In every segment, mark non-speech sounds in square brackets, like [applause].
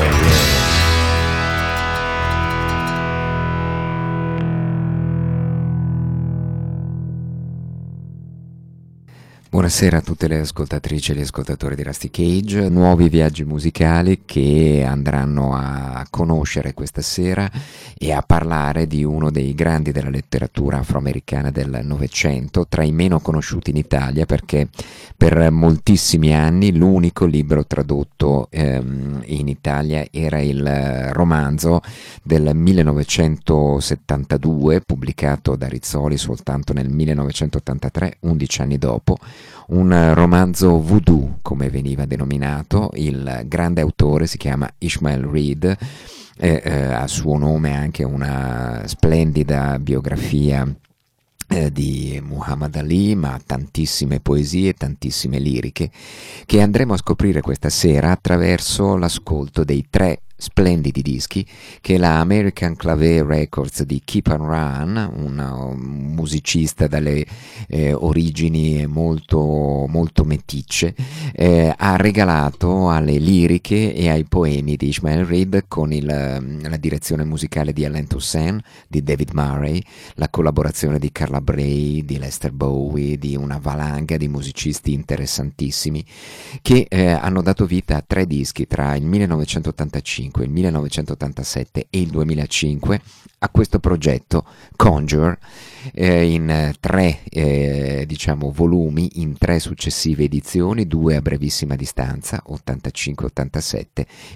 Oh, yeah. Buonasera a tutte le ascoltatrici e gli ascoltatori di Rusty Cage, nuovi viaggi musicali che andranno a conoscere questa sera e a parlare di uno dei grandi della letteratura afroamericana del Novecento, tra i meno conosciuti in Italia perché per moltissimi anni l'unico libro tradotto ehm, in Italia era il romanzo del 1972 pubblicato da Rizzoli soltanto nel 1983, 11 anni dopo un romanzo voodoo, come veniva denominato. Il grande autore si chiama Ishmael Reed. Eh, eh, a suo nome anche una splendida biografia eh, di Muhammad Ali, ma tantissime poesie, tantissime liriche, che andremo a scoprire questa sera attraverso l'ascolto dei tre splendidi dischi che la American Clave Records di Keep on Run, un musicista dalle eh, origini molto, molto meticce, eh, ha regalato alle liriche e ai poemi di Ishmael Reed con il, la direzione musicale di Alain Toussaint, di David Murray, la collaborazione di Carla Bray, di Lester Bowie, di una valanga di musicisti interessantissimi che eh, hanno dato vita a tre dischi tra il 1985 1985, il 1987 e il 2005 a questo progetto Conjure eh, in tre eh, diciamo, volumi, in tre successive edizioni, due a brevissima distanza, 85-87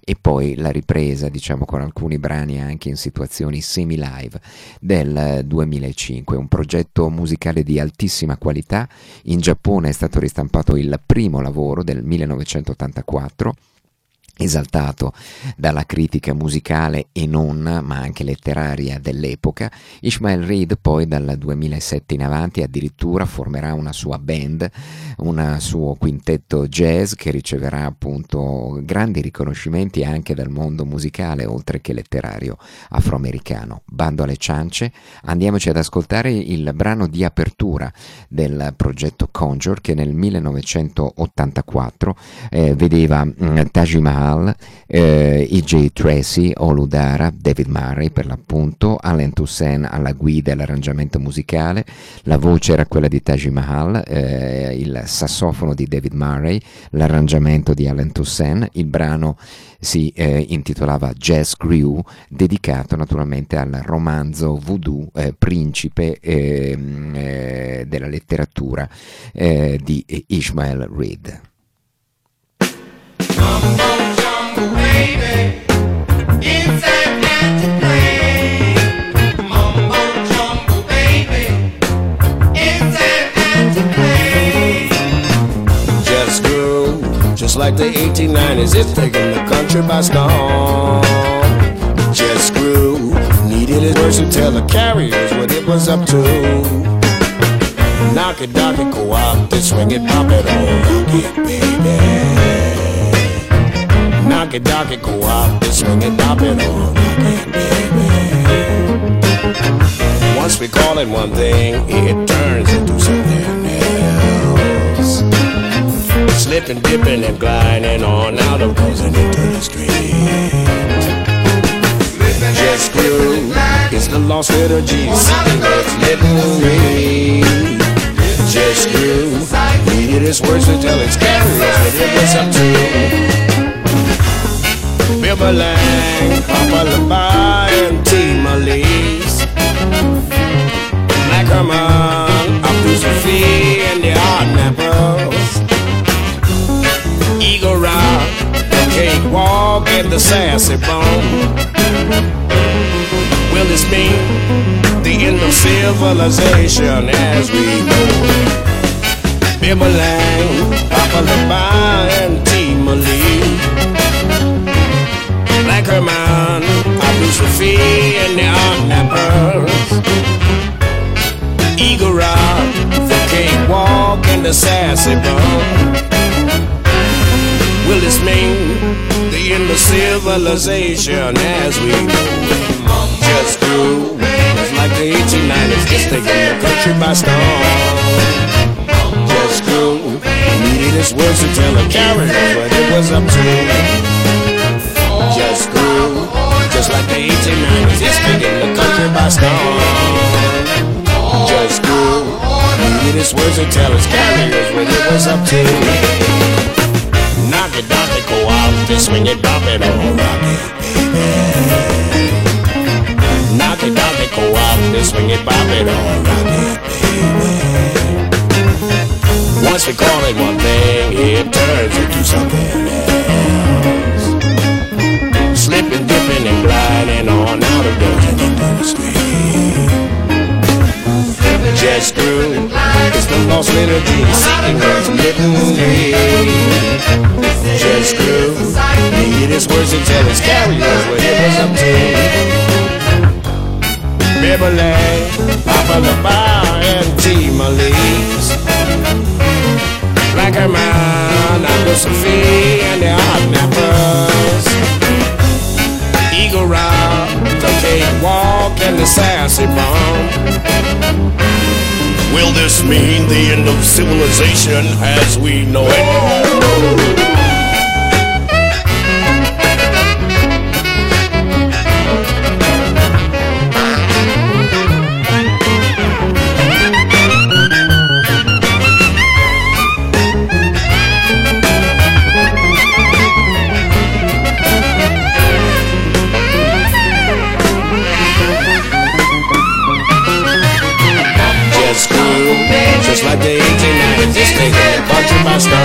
e poi la ripresa diciamo, con alcuni brani anche in situazioni semi-live del 2005, un progetto musicale di altissima qualità, in Giappone è stato ristampato il primo lavoro del 1984 esaltato dalla critica musicale e non, ma anche letteraria dell'epoca, Ishmael Reed poi dal 2007 in avanti addirittura formerà una sua band, un suo quintetto jazz che riceverà appunto grandi riconoscimenti anche dal mondo musicale oltre che letterario afroamericano. Bando alle ciance, andiamoci ad ascoltare il brano di apertura del progetto Conjure che nel 1984 eh, vedeva mm, Taj Mahal Hall, eh, E.J. Tracy, Oludara, David Murray per l'appunto, Alan Toussaint alla guida e all'arrangiamento musicale, la voce era quella di Taj Mahal, eh, il sassofono di David Murray, l'arrangiamento di Alan Toussaint, il brano si eh, intitolava Jazz Grew, dedicato naturalmente al romanzo voodoo eh, principe ehm, eh, della letteratura eh, di Ishmael Reed. Just like the 1890s, it's taking the country by storm. Just grew, needed it worse to tell the carriers what it was up to. Knock it, knock it, go out, they swing it, pop it, oh, rock it, baby. It, go out, swing it, dop it on. Once we call it one thing, it turns into something else. Slipping, dipping, and gliding on out of closing into the street. Just groove, it's the lost seeking its liberty. Just groove, needed its words to tell its carriers what it was up to. Bibba Lang, Papa Labai, and T. Malise. Black Herman, Abdul Safi, and the Hard Nappers. Eagle Rock, Cakewalk, and the Sassy Bone. Will this mean the end of civilization as we know? Bibba Lang, Papa Labai, and Black Herman, Abu Safi, and the Nappers. Eagle Rock, the Cakewalk, and the Sassy Bone. Will this mean the end of civilization as we know? Just grew, just like the 1890s, just taking the country by storm. Just grew, needed his words to tell a carrier what it was up to just the 1890s. It's taking the country by storm. Just grew, needed his words to tell his carriers what it was up to. Knock it, knock it, go out, just swing it, bop it, oh, rock it, baby. Knock it, knock it, go out, just swing it, bop it, oh, rock it, baby. Once we call it one thing, it turns into something else slipping, dipping, and gliding on out of the. Just grew, it's the lost liturgy, seeking God's liberty. Just grew, needed his words to tell his carriers what it was up to. Beverly, Papa LaBar, and T. Malise. Herman, Abdul Safi, and the Hot Nappers. Eagle Rock, the Cakewalk, and the Sassy Bomb. Will this mean the end of civilization as we know it? By storm.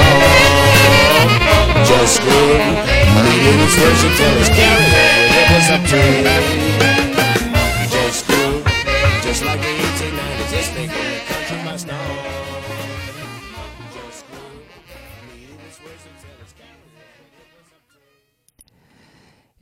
Just grew, needed his to tell his carrier it was up to.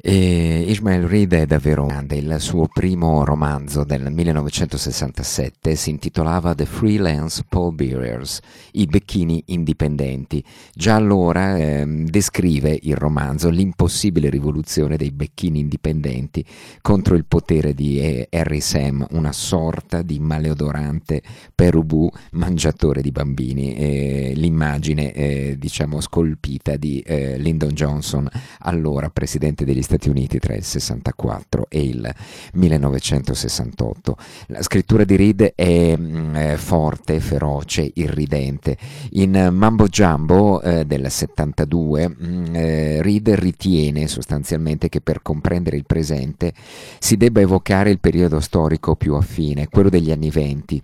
E Ishmael Reed è davvero grande, il suo primo romanzo del 1967 si intitolava The Freelance Pole Bearers, i becchini indipendenti. Già allora ehm, descrive il romanzo l'impossibile rivoluzione dei becchini indipendenti contro il potere di eh, Harry Sam, una sorta di maleodorante perubù mangiatore di bambini. E l'immagine, eh, diciamo, scolpita di eh, Lyndon Johnson, allora presidente degli Stati Uniti tra il 64 e il 1968. La scrittura di Reed è mm, eh, forte, feroce, irridente. In Mambo Jumbo eh, del 72 mm, eh, Reed ritiene sostanzialmente che per comprendere il presente si debba evocare il periodo storico più affine, quello degli anni venti.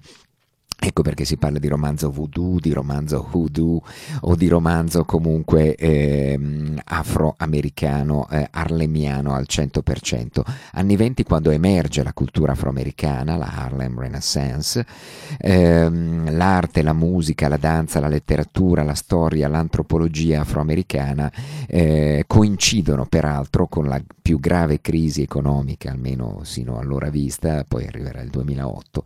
Ecco perché si parla di romanzo voodoo, di romanzo hoodoo o di romanzo comunque ehm, afroamericano, eh, arlemiano al 100%. Anni 20 quando emerge la cultura afroamericana, la Harlem Renaissance, ehm, l'arte, la musica, la danza, la letteratura, la storia, l'antropologia afroamericana eh, coincidono peraltro con la più grave crisi economica, almeno sino allora vista, poi arriverà il 2008,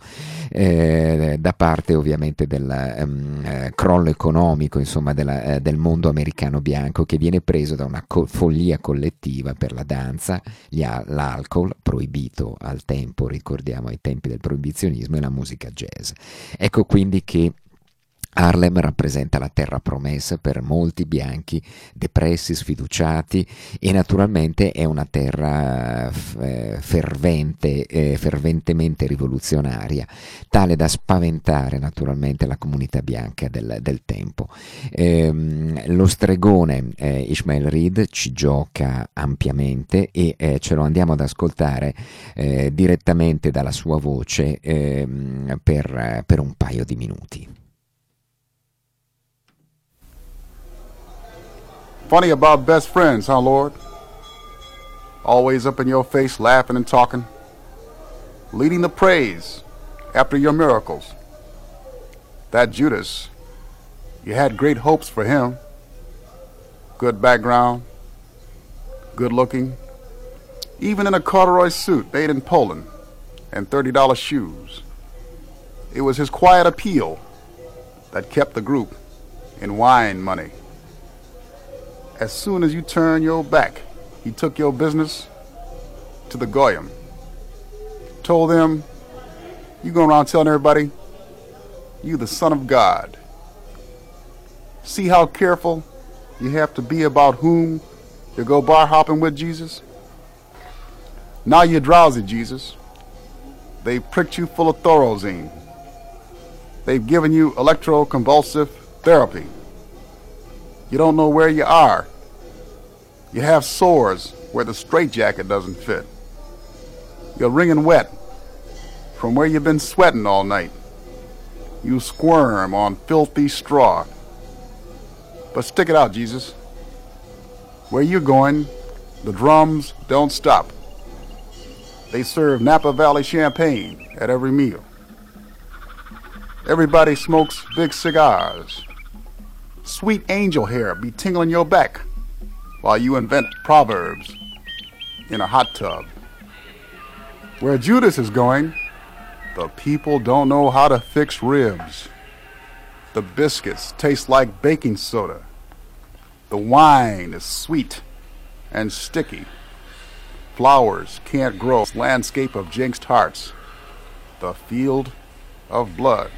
eh, da parte parte ovviamente del um, eh, crollo economico insomma, della, eh, del mondo americano bianco che viene preso da una co- follia collettiva per la danza, ha, l'alcol proibito al tempo, ricordiamo ai tempi del proibizionismo, e la musica jazz. Ecco quindi che Harlem rappresenta la terra promessa per molti bianchi depressi, sfiduciati e naturalmente è una terra eh, fervente, eh, ferventemente rivoluzionaria, tale da spaventare naturalmente la comunità bianca del, del tempo. Eh, lo stregone eh, Ishmael Reed ci gioca ampiamente e eh, ce lo andiamo ad ascoltare eh, direttamente dalla sua voce ehm, per, per un paio di minuti. Funny about best friends, huh, Lord? Always up in your face, laughing and talking, leading the praise after your miracles. That Judas, you had great hopes for him. Good background, good looking, even in a corduroy suit made in Poland and $30 shoes. It was his quiet appeal that kept the group in wine money as soon as you turn your back, he took your business to the Goyim. Told them, you going around telling everybody, you the son of God. See how careful you have to be about whom you go bar hopping with Jesus? Now you're drowsy, Jesus. They've pricked you full of Thorazine. They've given you electroconvulsive therapy. You don't know where you are. You have sores where the straitjacket doesn't fit. You're wringing wet from where you've been sweating all night. You squirm on filthy straw. But stick it out, Jesus. Where you going, the drums don't stop. They serve Napa Valley champagne at every meal. Everybody smokes big cigars. Sweet angel hair be tingling your back while you invent proverbs in a hot tub. Where Judas is going, the people don't know how to fix ribs. The biscuits taste like baking soda. The wine is sweet and sticky. Flowers can't grow. Landscape of jinxed hearts. The field of blood.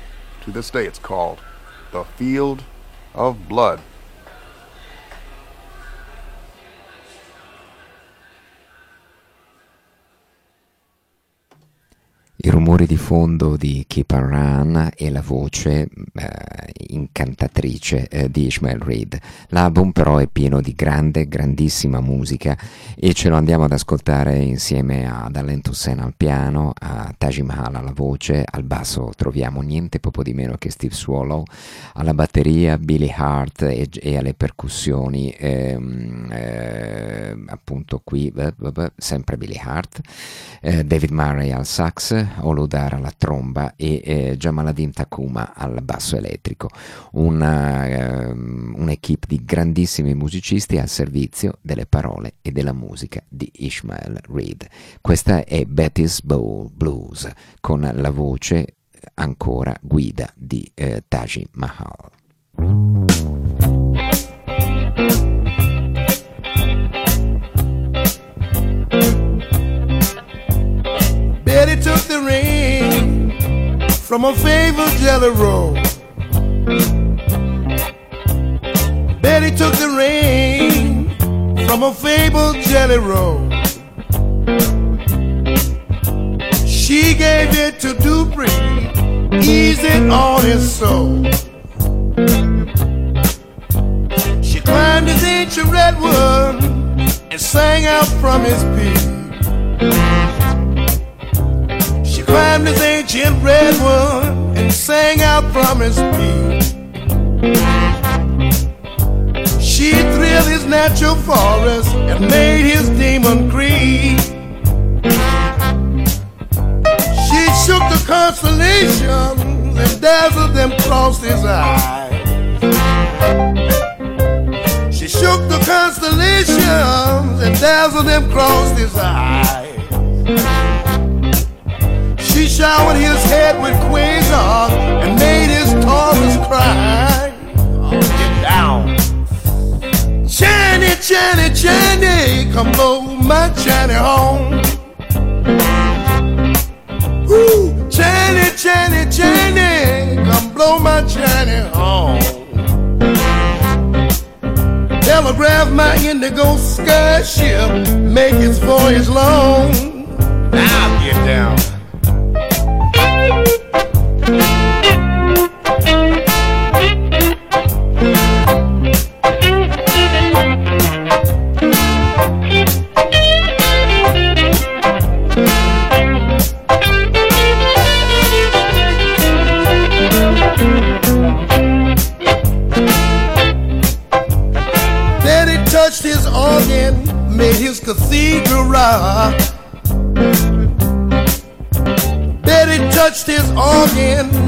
To this day it's called the field of blood. I rumori di fondo di Keep on Run e la voce eh, incantatrice eh, di Ishmael Reed. L'album però è pieno di grande, grandissima musica e ce lo andiamo ad ascoltare insieme ad Alain Toussaint al piano, a Taj Mahal alla voce, al basso troviamo niente poco di meno che Steve Swallow, alla batteria Billy Hart e, e alle percussioni ehm, eh, appunto qui sempre Billy Hart, eh, David Murray al sax, Oludar alla tromba e eh, Jamaladin Takuma al basso elettrico. Una, eh, un'equipe di grandissimi musicisti al servizio delle parole e della musica di Ishmael Reed. Questa è Betty's Bowl Blues con la voce ancora guida di eh, Taji Mahal. Betty took the ring from a favorite jelly roll. Betty took the ring from a fabled jelly roll. She gave it to Dupree, easing on his soul. She climbed his ancient redwood and sang out from his peak climbed his ancient redwood and sang out from his peak. She thrilled his natural forest and made his demon creep. She shook the constellations and dazzled them across his eyes. She shook the constellations and dazzled them across his eyes showered his head with quasars and made his Taurus cry. Oh, get down. Johnny, Johnny, Johnny, come blow my Johnny home. Ooh, Johnny, Johnny, Johnny, come blow my Johnny home. Telegraph my indigo sky ship, make its voyage long. Now get down.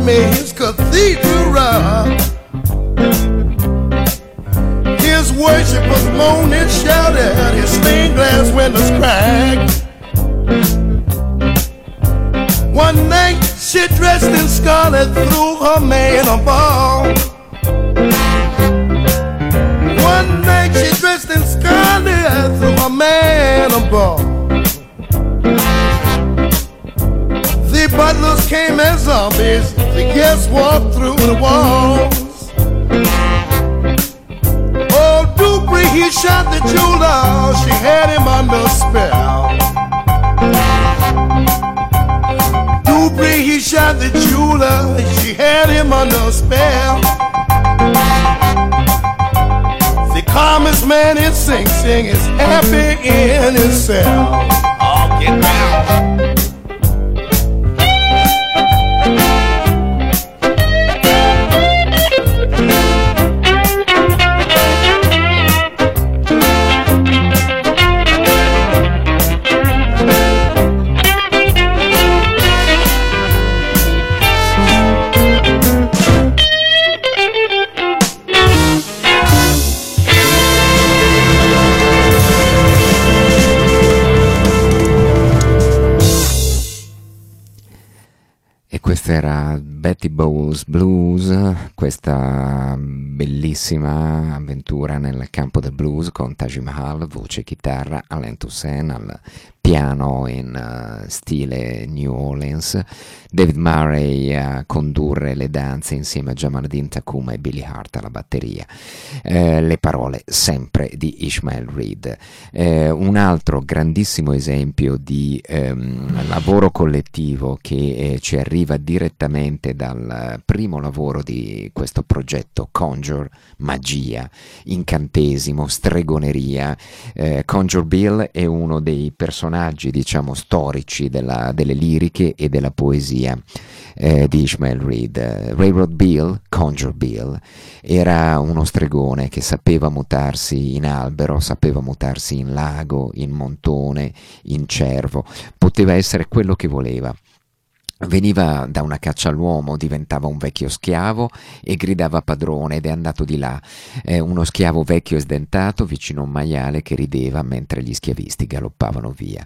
Made his cathedral. His worshipers moaned and shouted, his stained glass windows cracked. One night she dressed in scarlet, threw her man a ball. One night she dressed in scarlet, threw her man a ball. Butlers came as zombies, the guests walked through the walls. Oh, Dupree, he shot the jeweler, she had him under spell. Dupree, he shot the jeweler, she had him under spell. The calmest man in Sing Sing is happy in his cell. Oh, get down. Era Betty Bowles Blues, questa bellissima avventura nel campo del blues con Taj Mahal, voce chitarra, Alain Toussaint al piano in eh, stile New Orleans, David Murray a condurre le danze insieme a Jamaldin Takuma e Billy Hart alla batteria. Eh, le parole sempre di Ishmael Reed. Eh, un altro grandissimo esempio di ehm, lavoro collettivo che eh, ci arriva direttamente dal primo lavoro di questo progetto Conjure, magia, incantesimo, stregoneria. Eh, Conjure Bill è uno dei personaggi diciamo storici della- delle liriche e della poesia eh, di Ishmael Reed. Railroad Bill, Conjure Bill, era uno stregone che sapeva mutarsi in albero, sapeva mutarsi in lago, in montone, in cervo, poteva essere quello che voleva. Veniva da una caccia all'uomo, diventava un vecchio schiavo e gridava padrone ed è andato di là, eh, uno schiavo vecchio e sdentato vicino a un maiale che rideva mentre gli schiavisti galoppavano via.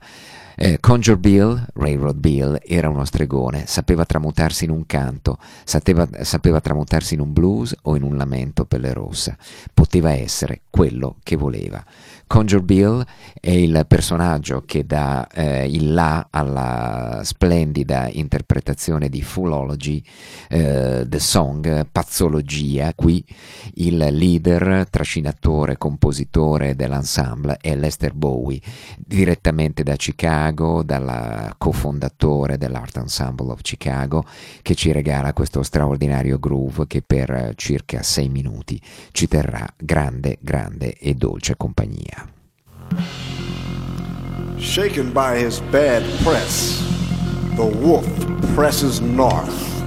Eh, Conjure Bill, Railroad Bill, era uno stregone, sapeva tramutarsi in un canto, sapeva, sapeva tramutarsi in un blues o in un lamento pelle rossa, poteva essere quello che voleva. Conjure Bill è il personaggio che dà eh, il là alla splendida interpretazione di Fullology, eh, The Song, Pazzologia. Qui il leader, trascinatore, compositore dell'ensemble è Lester Bowie, direttamente da Chicago, dal cofondatore dell'Art Ensemble of Chicago, che ci regala questo straordinario groove che per circa sei minuti ci terrà grande, grande e dolce compagnia. Shaken by his bad press, the wolf presses north,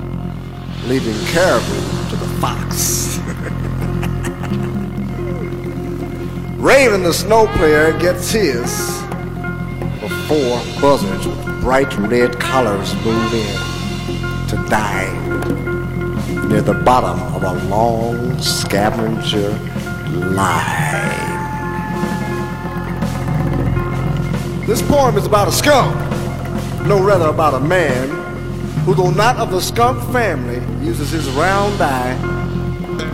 leaving caribou to the fox. [laughs] Raven, the snow player, gets his before buzzards with bright red collars move in to die near the bottom of a long scavenger line. This poem is about a skunk, no rather about a man who though not of the skunk family, uses his round eye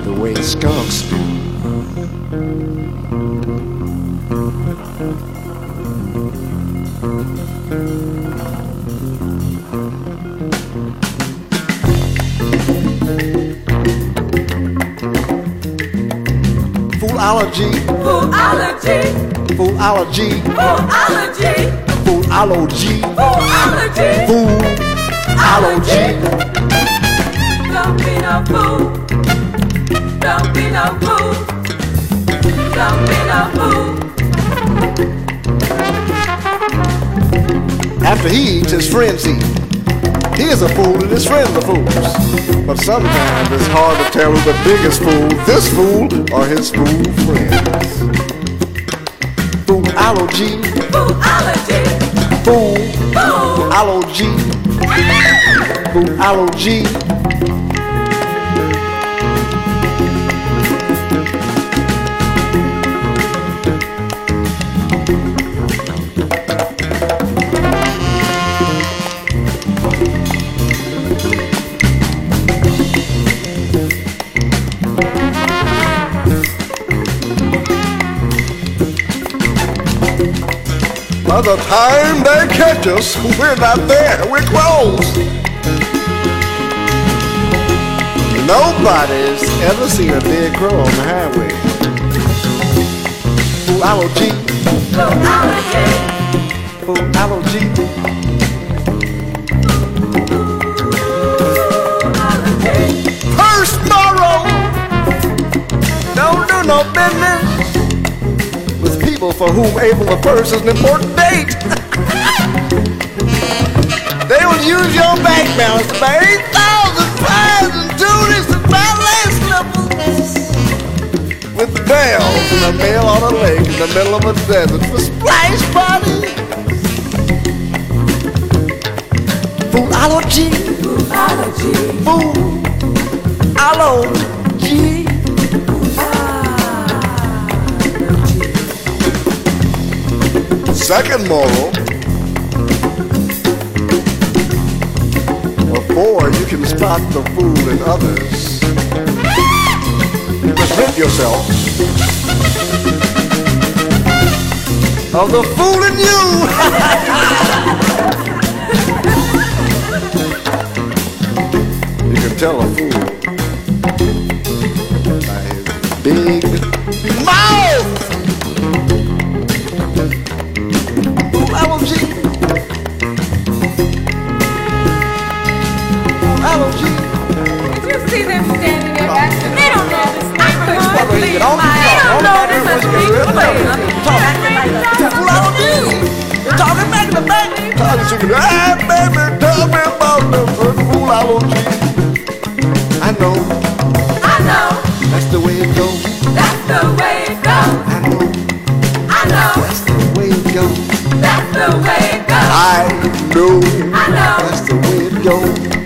the way skunks do. Foolology, Foolology, foolology, foolology, foolology, foolology. foolology. Don't be no fool. Don't be no fool. Don't be no fool. After he eats, his friends eat. He is a fool and his friends are fools. But sometimes it's hard to tell who's the biggest fool, this fool or his fool friends. Foolology, Foolology, fool, fool. ology, By the time they catch us, we're not there. We're closed. Nobody's ever seen a dead crow on the highway. Foolology, Foolology, foolology. foolology. First borrow. Don't do no business people for whom April the 1st is an important date. [laughs] they will use your bank balance to buy 8,000 pies and tulips and ballet slippers with bells and a mail on a lake in the middle of a desert for splash parties. Foolology, Foolology, foolology. Second moral. Before you can spot the fool in others, you must rid yourself of the fool in you. you can tell a fool by his big mouth. Allergy. Did you see them standing there back? They don't know this Brother, neighborhood. you get on the They don't know this is a gotta do is big get rid of place. it. Talk. Fool allergy. You're talking back to back. Talking to you. Hey, baby, tell me about the fool. I know I know that's the way it goes. that's the way it goes. I know I know that's the way it goes. That's the way it goes. I know I know that's the way it goes.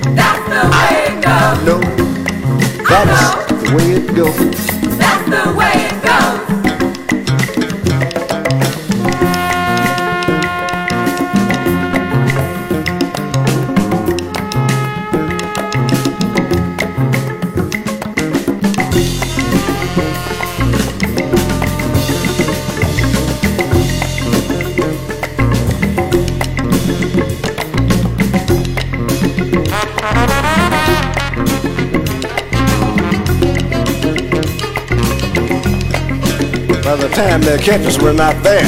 By the time they catch us, we're not there.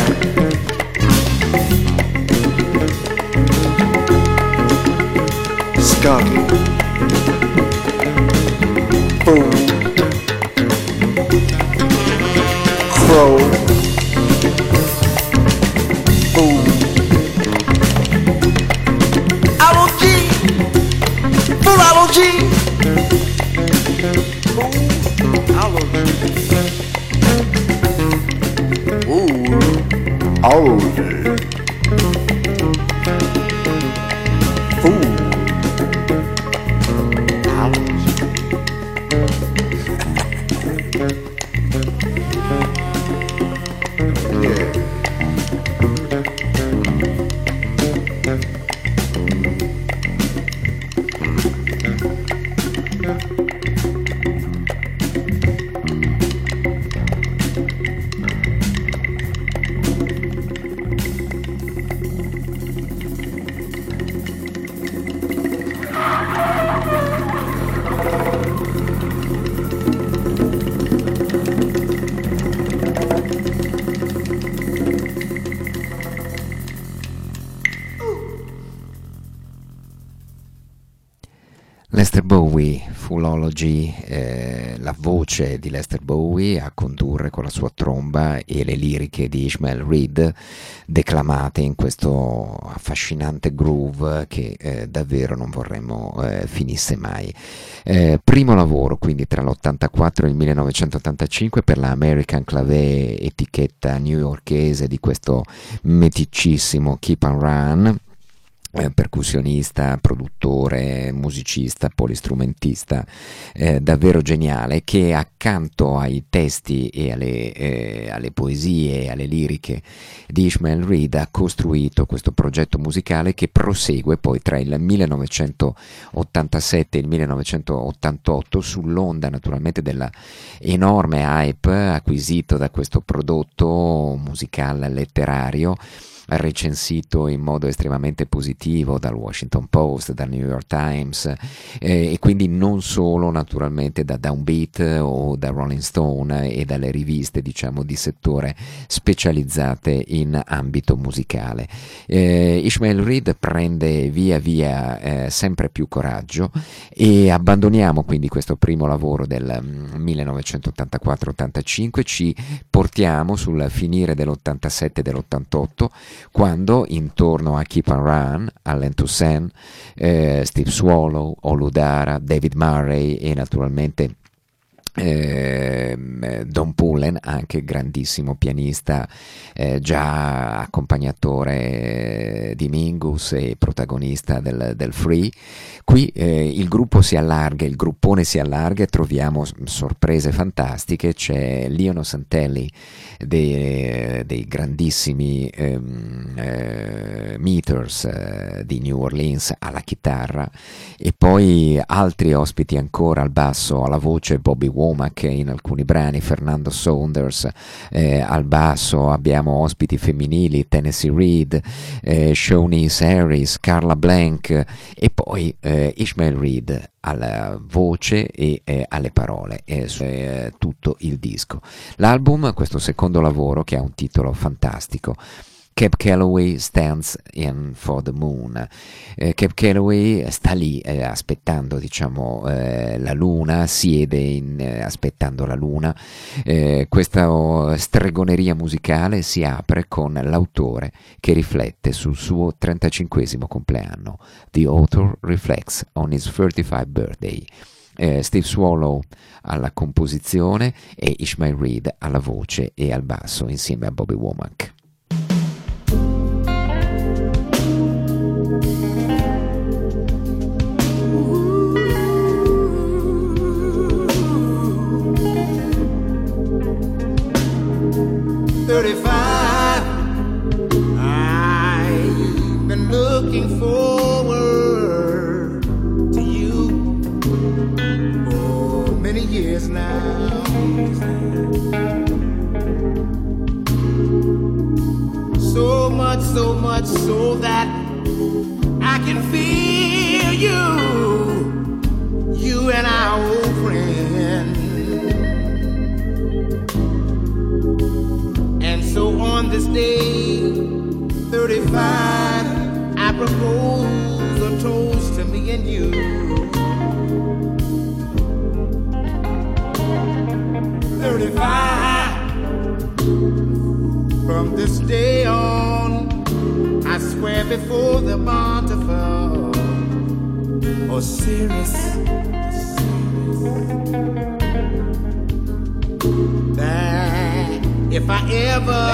Skunky. Fool. Crow. Eh, la voce di Lester Bowie a condurre con la sua tromba e le liriche di Ishmael Reed declamate in questo affascinante groove che eh, davvero non vorremmo eh, finisse mai. Eh, primo lavoro quindi tra l'84 e il 1985 per la American Clave etichetta newyorkese di questo meticissimo Keep on Run eh, percussionista, produttore, musicista, polistrumentista, eh, davvero geniale, che accanto ai testi e alle, eh, alle poesie e alle liriche di Ishmael Reed ha costruito questo progetto musicale che prosegue poi tra il 1987 e il 1988 sull'onda naturalmente della enorme hype acquisito da questo prodotto musicale letterario recensito in modo estremamente positivo dal Washington Post, dal New York Times eh, e quindi non solo naturalmente da Downbeat o da Rolling Stone e dalle riviste diciamo di settore specializzate in ambito musicale. Eh, Ishmael Reed prende via via eh, sempre più coraggio e abbandoniamo quindi questo primo lavoro del 1984-85, mm, ci portiamo sul finire dell'87 e dell'88 quando intorno a Keep on Run, Allen Toussaint, eh, Steve Swallow, Oludara, David Murray e naturalmente Don Pullen, anche grandissimo pianista, eh, già accompagnatore di Mingus e protagonista del, del Free. Qui eh, il gruppo si allarga, il gruppone si allarga e troviamo sorprese fantastiche. C'è Leono Santelli dei, dei grandissimi ehm, eh, Meters eh, di New Orleans alla chitarra e poi altri ospiti ancora al basso, alla voce Bobby Womack in alcuni brani, Fernando Saunders eh, al basso, abbiamo ospiti femminili, Tennessee Reed, eh, Shawnice Harris, Carla Blank e poi eh, Ishmael Reed alla voce e eh, alle parole e eh, tutto il disco. L'album, questo secondo lavoro che ha un titolo fantastico, Cap Calloway stands in for the moon. Eh, Cap Calloway sta lì eh, aspettando diciamo, eh, la luna, siede in, eh, aspettando la luna. Eh, questa oh, stregoneria musicale si apre con l'autore che riflette sul suo 35 compleanno. The author reflects on his 35th birthday. Eh, Steve Swallow alla composizione e Ishmael Reed alla voce e al basso insieme a Bobby Womack. Thirty-five. I've been looking forward to you for many years now. So much, so much, so that I can feel you, you and our old friend. So on this day, 35, I propose a toast to me and you. 35. From this day on, I swear before the bountiful, Osiris, that if I ever,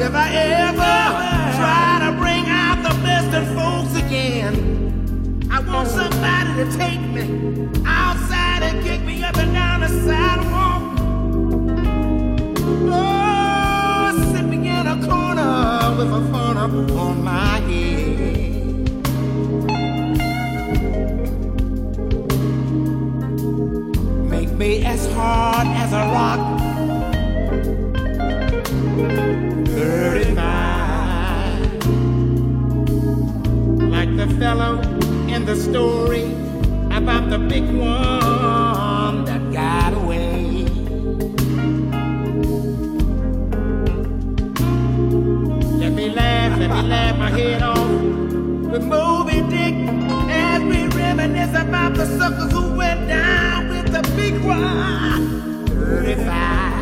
if I ever try to bring out the best in folks again, I want somebody to take me outside and kick me up and down the sidewalk. Oh, sit me in a corner with a phone up on my head. Make me as hard as a rock. About the one suckers who went down with the big rock. 35.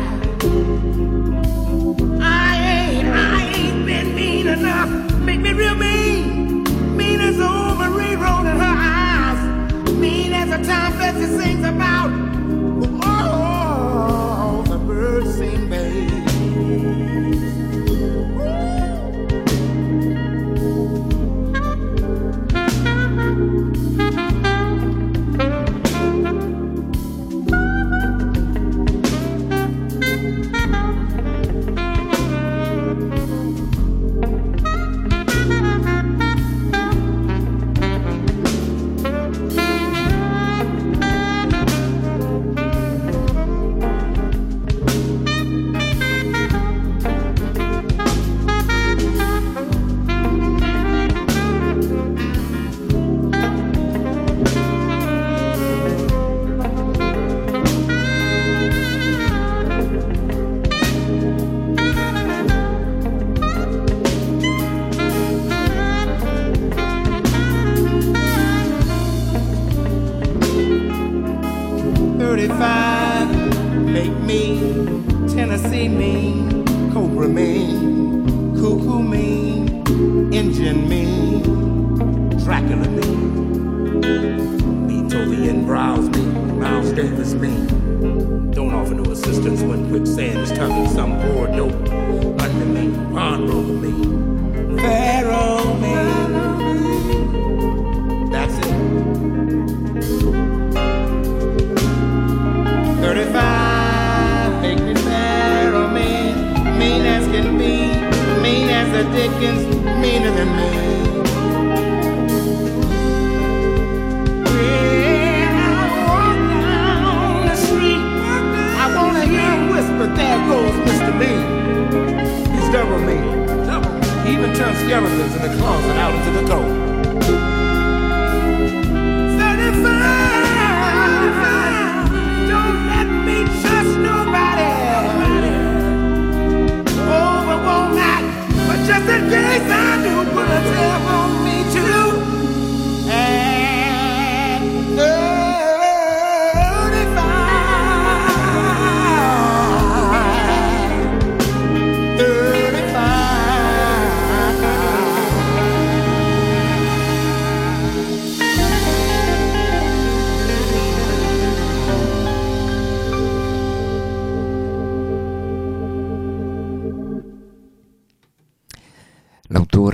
Bessie sings about.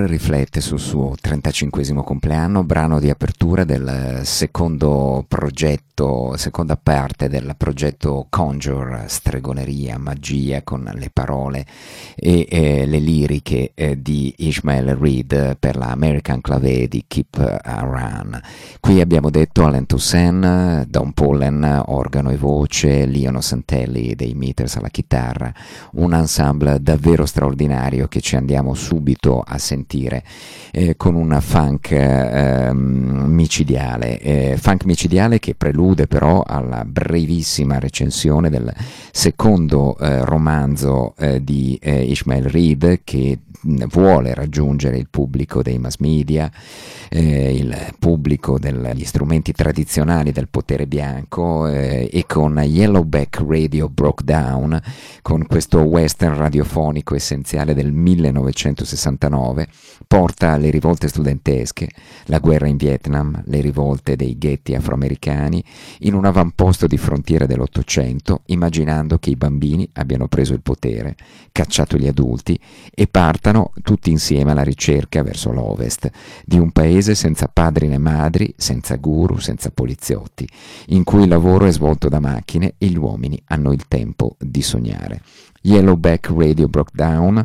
L'autore riflette sul suo 35 compleanno, brano di apertura del secondo progetto, seconda parte del progetto Conjure, stregoneria, magia con le parole e eh, le liriche eh, di Ishmael Reed per la American Clave di Keep Run. Qui abbiamo detto Alan Toussaint, Don Pollen, organo e voce, Leono Santelli dei Meters alla chitarra, un ensemble davvero straordinario che ci andiamo subito a sentire eh, con una funk eh, micidiale, eh, funk micidiale che prelude però alla brevissima recensione del secondo eh, romanzo eh, di eh, Ishmael Reed che mh, vuole raggiungere il pubblico dei mass media, il pubblico degli strumenti tradizionali del potere bianco e con Yellowback Radio Broke Down, con questo western radiofonico essenziale del 1969, porta le rivolte studentesche, la guerra in Vietnam, le rivolte dei ghetti afroamericani, in un avamposto di frontiera dell'Ottocento, immaginando che i bambini abbiano preso il potere, cacciato gli adulti e partano tutti insieme alla ricerca verso l'ovest di un paese senza padri né madri, senza guru, senza poliziotti, in cui il lavoro è svolto da macchine e gli uomini hanno il tempo di sognare. Yellowback Radio Broke Down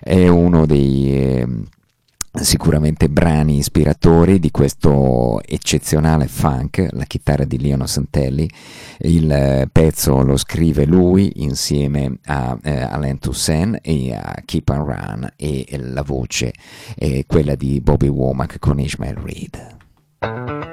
è uno dei eh, sicuramente brani ispiratori di questo eccezionale funk, la chitarra di Leono Santelli, il eh, pezzo lo scrive lui insieme a eh, Alain Toussaint e a Keep on Run e la voce è quella di Bobby Womack con Ishmael Reed.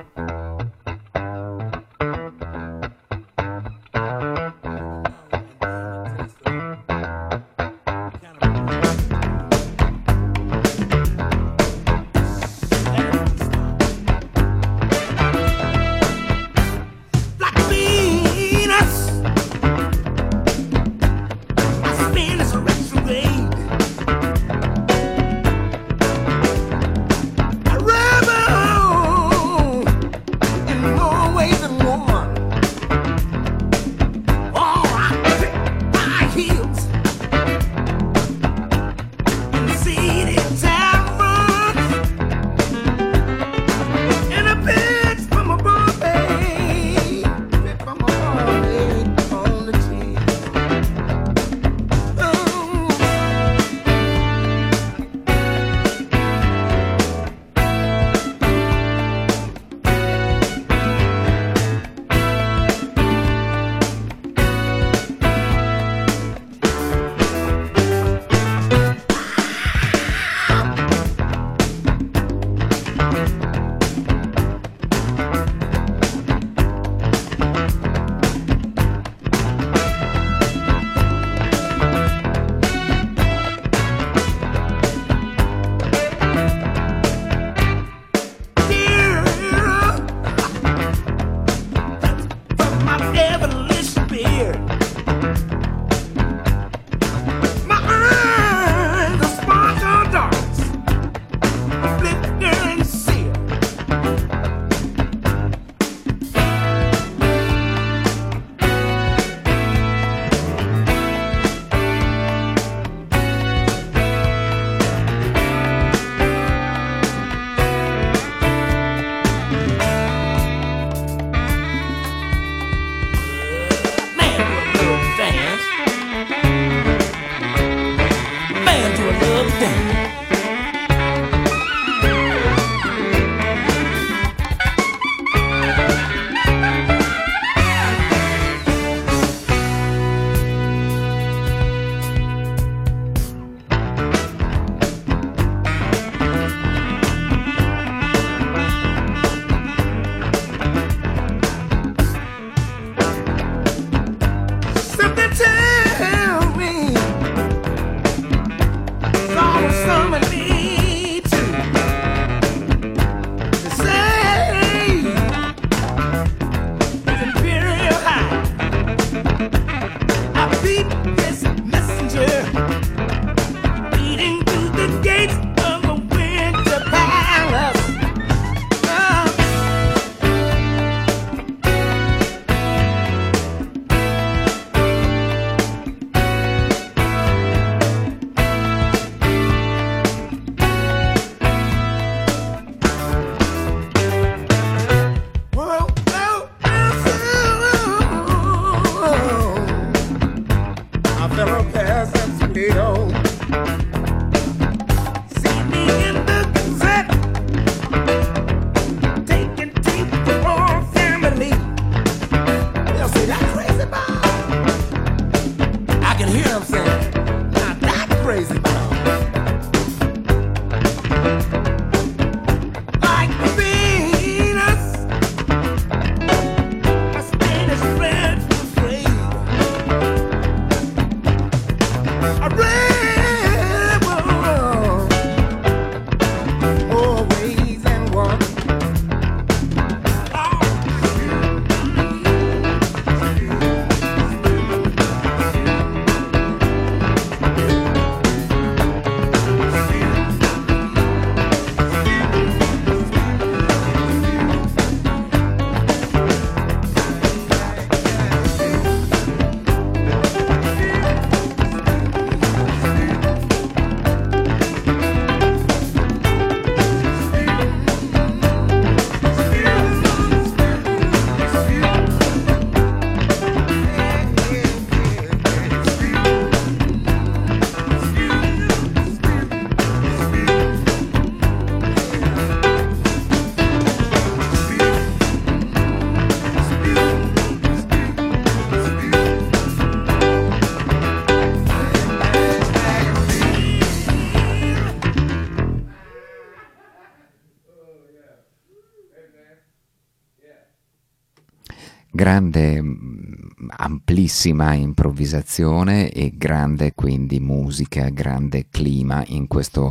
Amplissima improvvisazione e grande quindi musica, grande clima in questa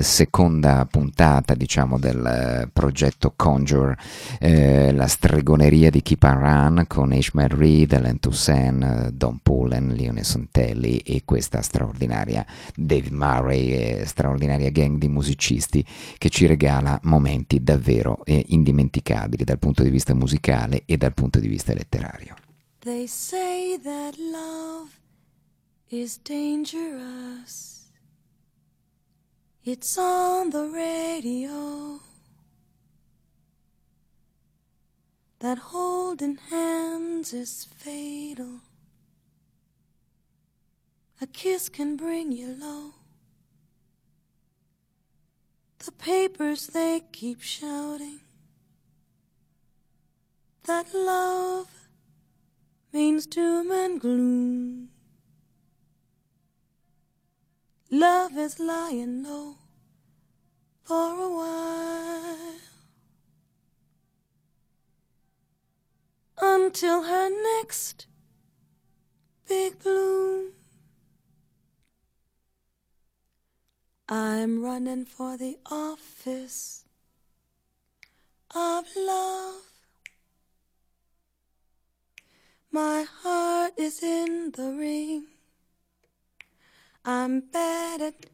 seconda puntata diciamo del eh, progetto Conjure, eh, la stregoneria di Keep and Run con Ishmael Reed, Alan Toussaint, eh, Don Pullen, Leone Sontelli e questa straordinaria David Murray, e straordinaria gang di musicisti che ci regala momenti davvero eh, indimenticabili dal punto di vista musicale e dal punto di vista letterario. They say that love is dangerous. It's on the radio. That holding hands is fatal. A kiss can bring you low. The papers they keep shouting that love means doom and gloom. Love is lying low for a while until her next big bloom. I'm running for the office of love. My heart is in the ring. I'm bad at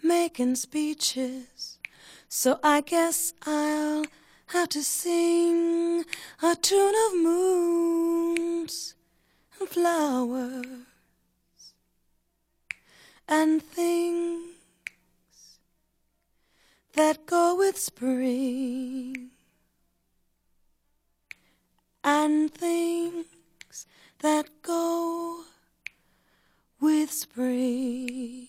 making speeches, so I guess I'll have to sing a tune of moons and flowers and things that go with spring and things that go with spring.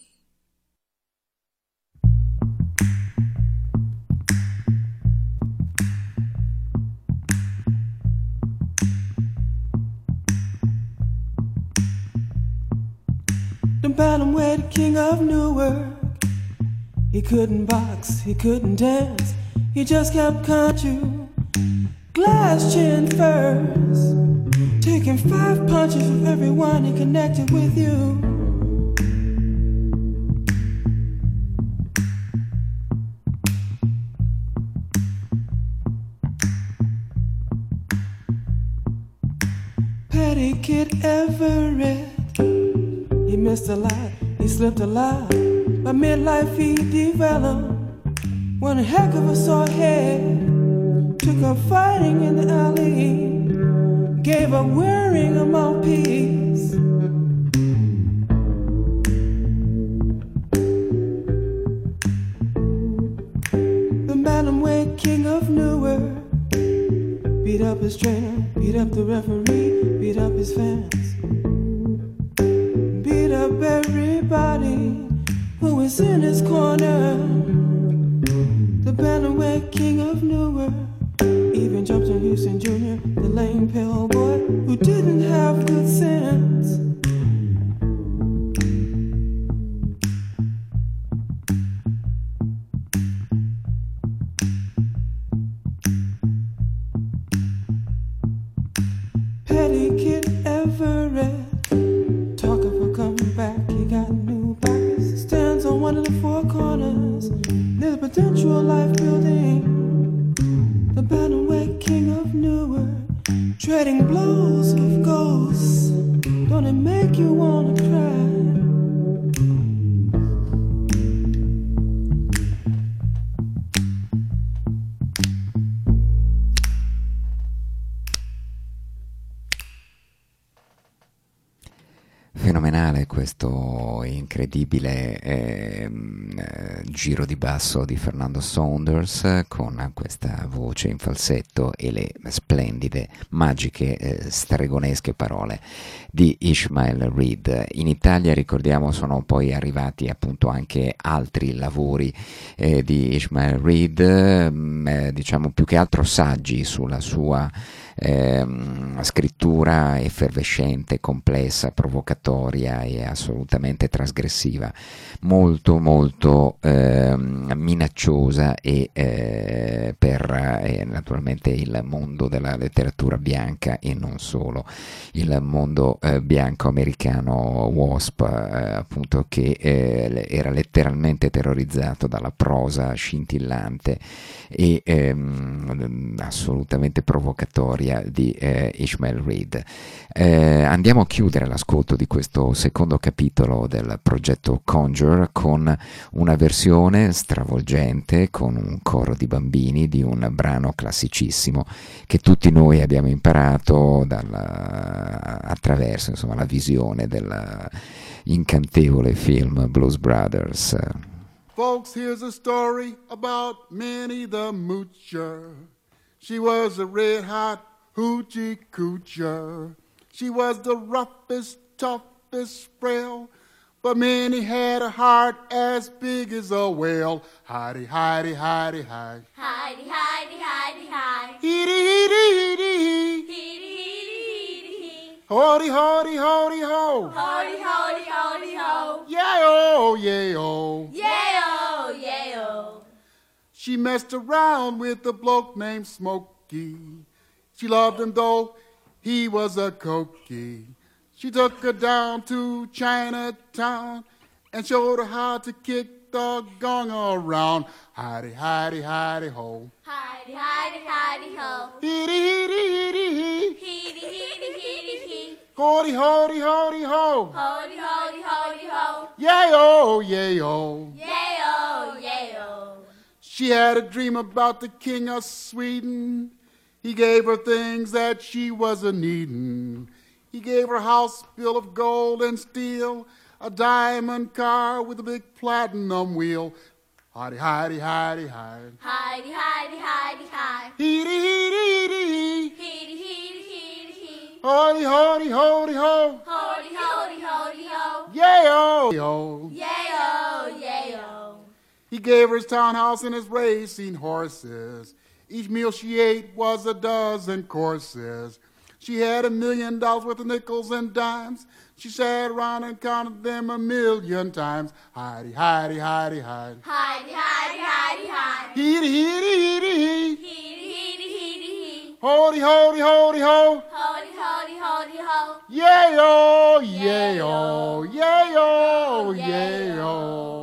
The Balaam wed king of Newark. He couldn't box, he couldn't dance, he just kept country. Glass chin first taking five punches from everyone and connecting with you. Patty Kid Everett. He missed a lot, he slipped a lot. By midlife he developed one heck of a sore head. Took up fighting in the alley, gave up wearing a mouthpiece. The Madam Wade, king of Newark. Beat up his trainer, beat up the referee, beat up his fans. Make you wanna incredibile ehm, eh, giro di basso di Fernando Saunders con questa voce in falsetto e le splendide, magiche, eh, stregonesche parole di Ishmael Reed. In Italia, ricordiamo, sono poi arrivati appunto anche altri lavori eh, di Ishmael Reed, mm, eh, diciamo più che altro saggi sulla sua ehm, scrittura effervescente, complessa, provocatoria e assolutamente trasgressiva, molto molto ehm, minacciosa e eh, per eh, naturalmente il mondo della letteratura bianca e non solo, il mondo eh, bianco americano WASP, eh, appunto che eh, era letteralmente terrorizzato dalla prosa scintillante e ehm, assolutamente provocatoria di eh, Ishmael Reed. Eh, andiamo a chiudere l'ascolto di questo secondo capitolo del progetto Conjure con una versione stravolgente con un coro di bambini di un brano classicissimo che tutti noi abbiamo imparato dalla, attraverso insomma, la visione del incantevole film Blues Brothers. Folks, here's a story about Minnie the Moocher. She was a red hot hoochie coocher. She was the roughest, toughest frail. But Minnie had a heart as big as a whale. Hidey, hidey, hidey, hidey. Heidi, Heidi, Heidi, Heidi. Heedy, heedy, heedy, hee. Heedy, heedy, heedy, hee. Hody, hody, hody, ho. Hody, hody, hody, ho. Yeah, oh, yeah, oh. Yeah-oh, yeah-oh. She messed around with a bloke named Smokey. She loved him though he was a cokey. She took her down to Chinatown and showed her how to kick the gong around. Hidey, hidey, hidey, ho. Heidi, Heidi, Heidi, ho. Heedy, heedy, heedy, hee. Heedy, heedy, heedy, hee. Hody, hody, hody, ho. Hody, hody, hody, ho. Yay, oh, yay, oh. Yeah-oh, yeah-oh. She had a dream about the king of Sweden. He gave her things that she wasn't needing. He gave her a house built of gold and steel, a diamond car with a big platinum wheel. Hidey, hidey, hidey. Heidi, Heidi, Heidi, Heidi. Heedy, heedy, heedy, hee. Heedy, heedy, heedy, hee. Hody, hody, hody, ho. Hody, hody, hody, ho. Yay, oh, yo. Yeah-oh, yeah-oh. He gave her his townhouse and his racing horses. Each meal she ate was a dozen courses. She had a million dollars worth of nickels and dimes. She sat around and counted them a million times. Heidi, Heidi, Heidi, Heidi. Heidi, Heidi, Heidi, Heidi. Heedy, heedy, heedy, hee. Heedy, heedy, heedy, hee. Hody, hody, hody, ho. Hody, hody, hody, ho. Yeah-yo, yeah-yo, yeah-yo, yeah-yo.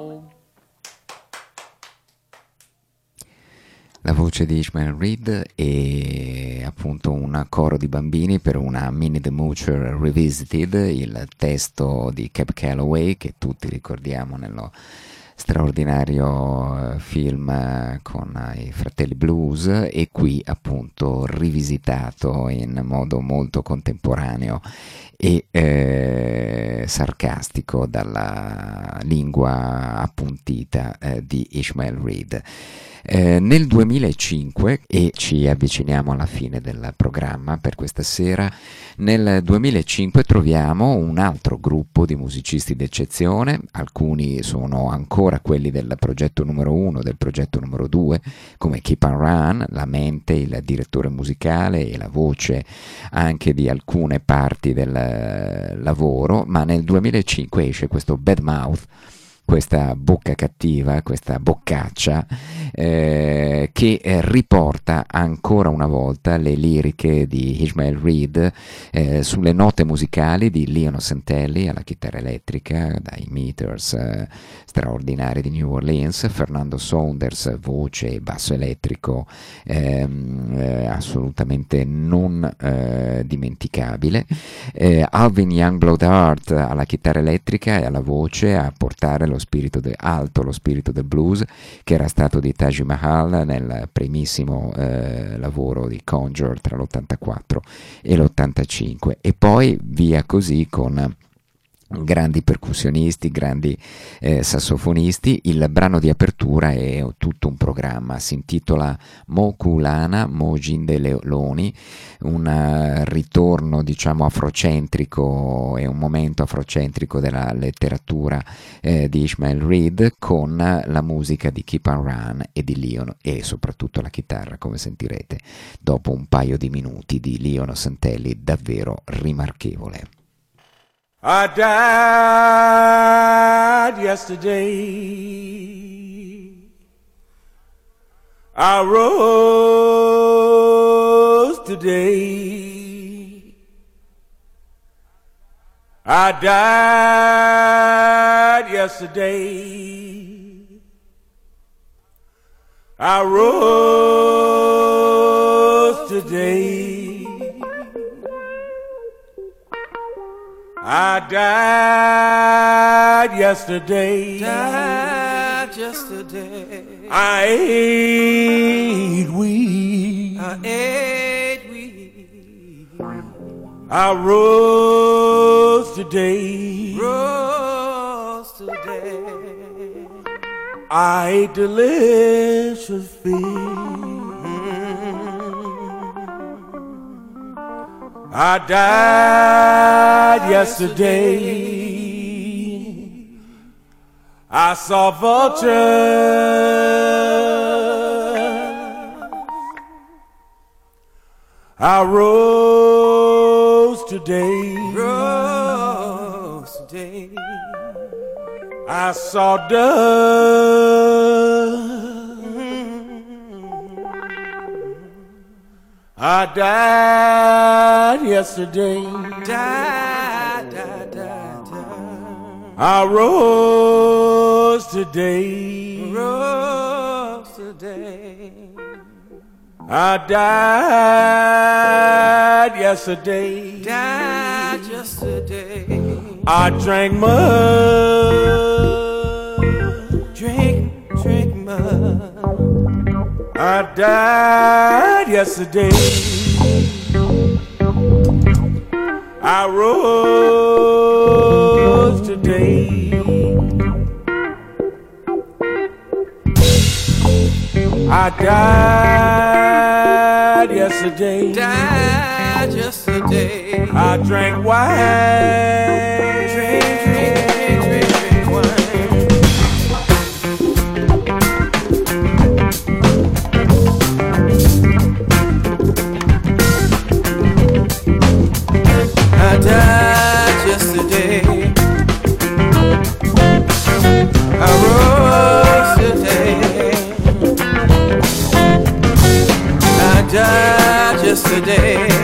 La voce di Ishmael Reed e appunto un coro di bambini per una Minnie the Moocher Revisited, il testo di Cap Calloway che tutti ricordiamo nello straordinario eh, film eh, con i fratelli blues e qui appunto rivisitato in modo molto contemporaneo e eh, sarcastico dalla lingua appuntita eh, di Ishmael Reed. Eh, nel 2005, e ci avviciniamo alla fine del programma per questa sera, nel 2005 troviamo un altro gruppo di musicisti d'eccezione, alcuni sono ancora quelli del progetto numero uno, del progetto numero due, come Keep on Run, la mente, il direttore musicale e la voce anche di alcune parti del lavoro, ma nel 2005 esce questo Bad Mouth questa bocca cattiva, questa boccaccia, eh, che eh, riporta ancora una volta le liriche di Ishmael Reed eh, sulle note musicali di Leon Santelli alla chitarra elettrica, dai meters eh, straordinari di New Orleans, Fernando Saunders, voce e basso elettrico ehm, eh, assolutamente non eh, dimenticabile, Alvin Youngblood Hart alla chitarra elettrica e alla voce a portare lo lo spirito de, alto, lo spirito del blues, che era stato di Taj Mahal nel primissimo eh, lavoro di Conjure tra l'84 e l'85 e poi via così con grandi percussionisti, grandi eh, sassofonisti. Il brano di apertura è tutto un programma, si intitola Mokulana Mojin de Leoni, un uh, ritorno diciamo afrocentrico e un momento afrocentrico della letteratura eh, di Ishmael Reed con la musica di Keep on Run e di Leon e soprattutto la chitarra come sentirete dopo un paio di minuti di Leon Santelli davvero rimarchevole. I died yesterday. I rose today. I died yesterday. I rose today. I died yesterday. Died yesterday. I ate weed. I ate weed. I rose today. Rose today. I ate delicious fish. I died yesterday. I saw vultures. I rose today. Rose today. I saw dust. I died yesterday. Died, died, died, died. I rose today. Rose today. I died yesterday. Died yesterday. I drank mud. I died yesterday. I rose today. I died yesterday. Died yesterday. I drank wine. today.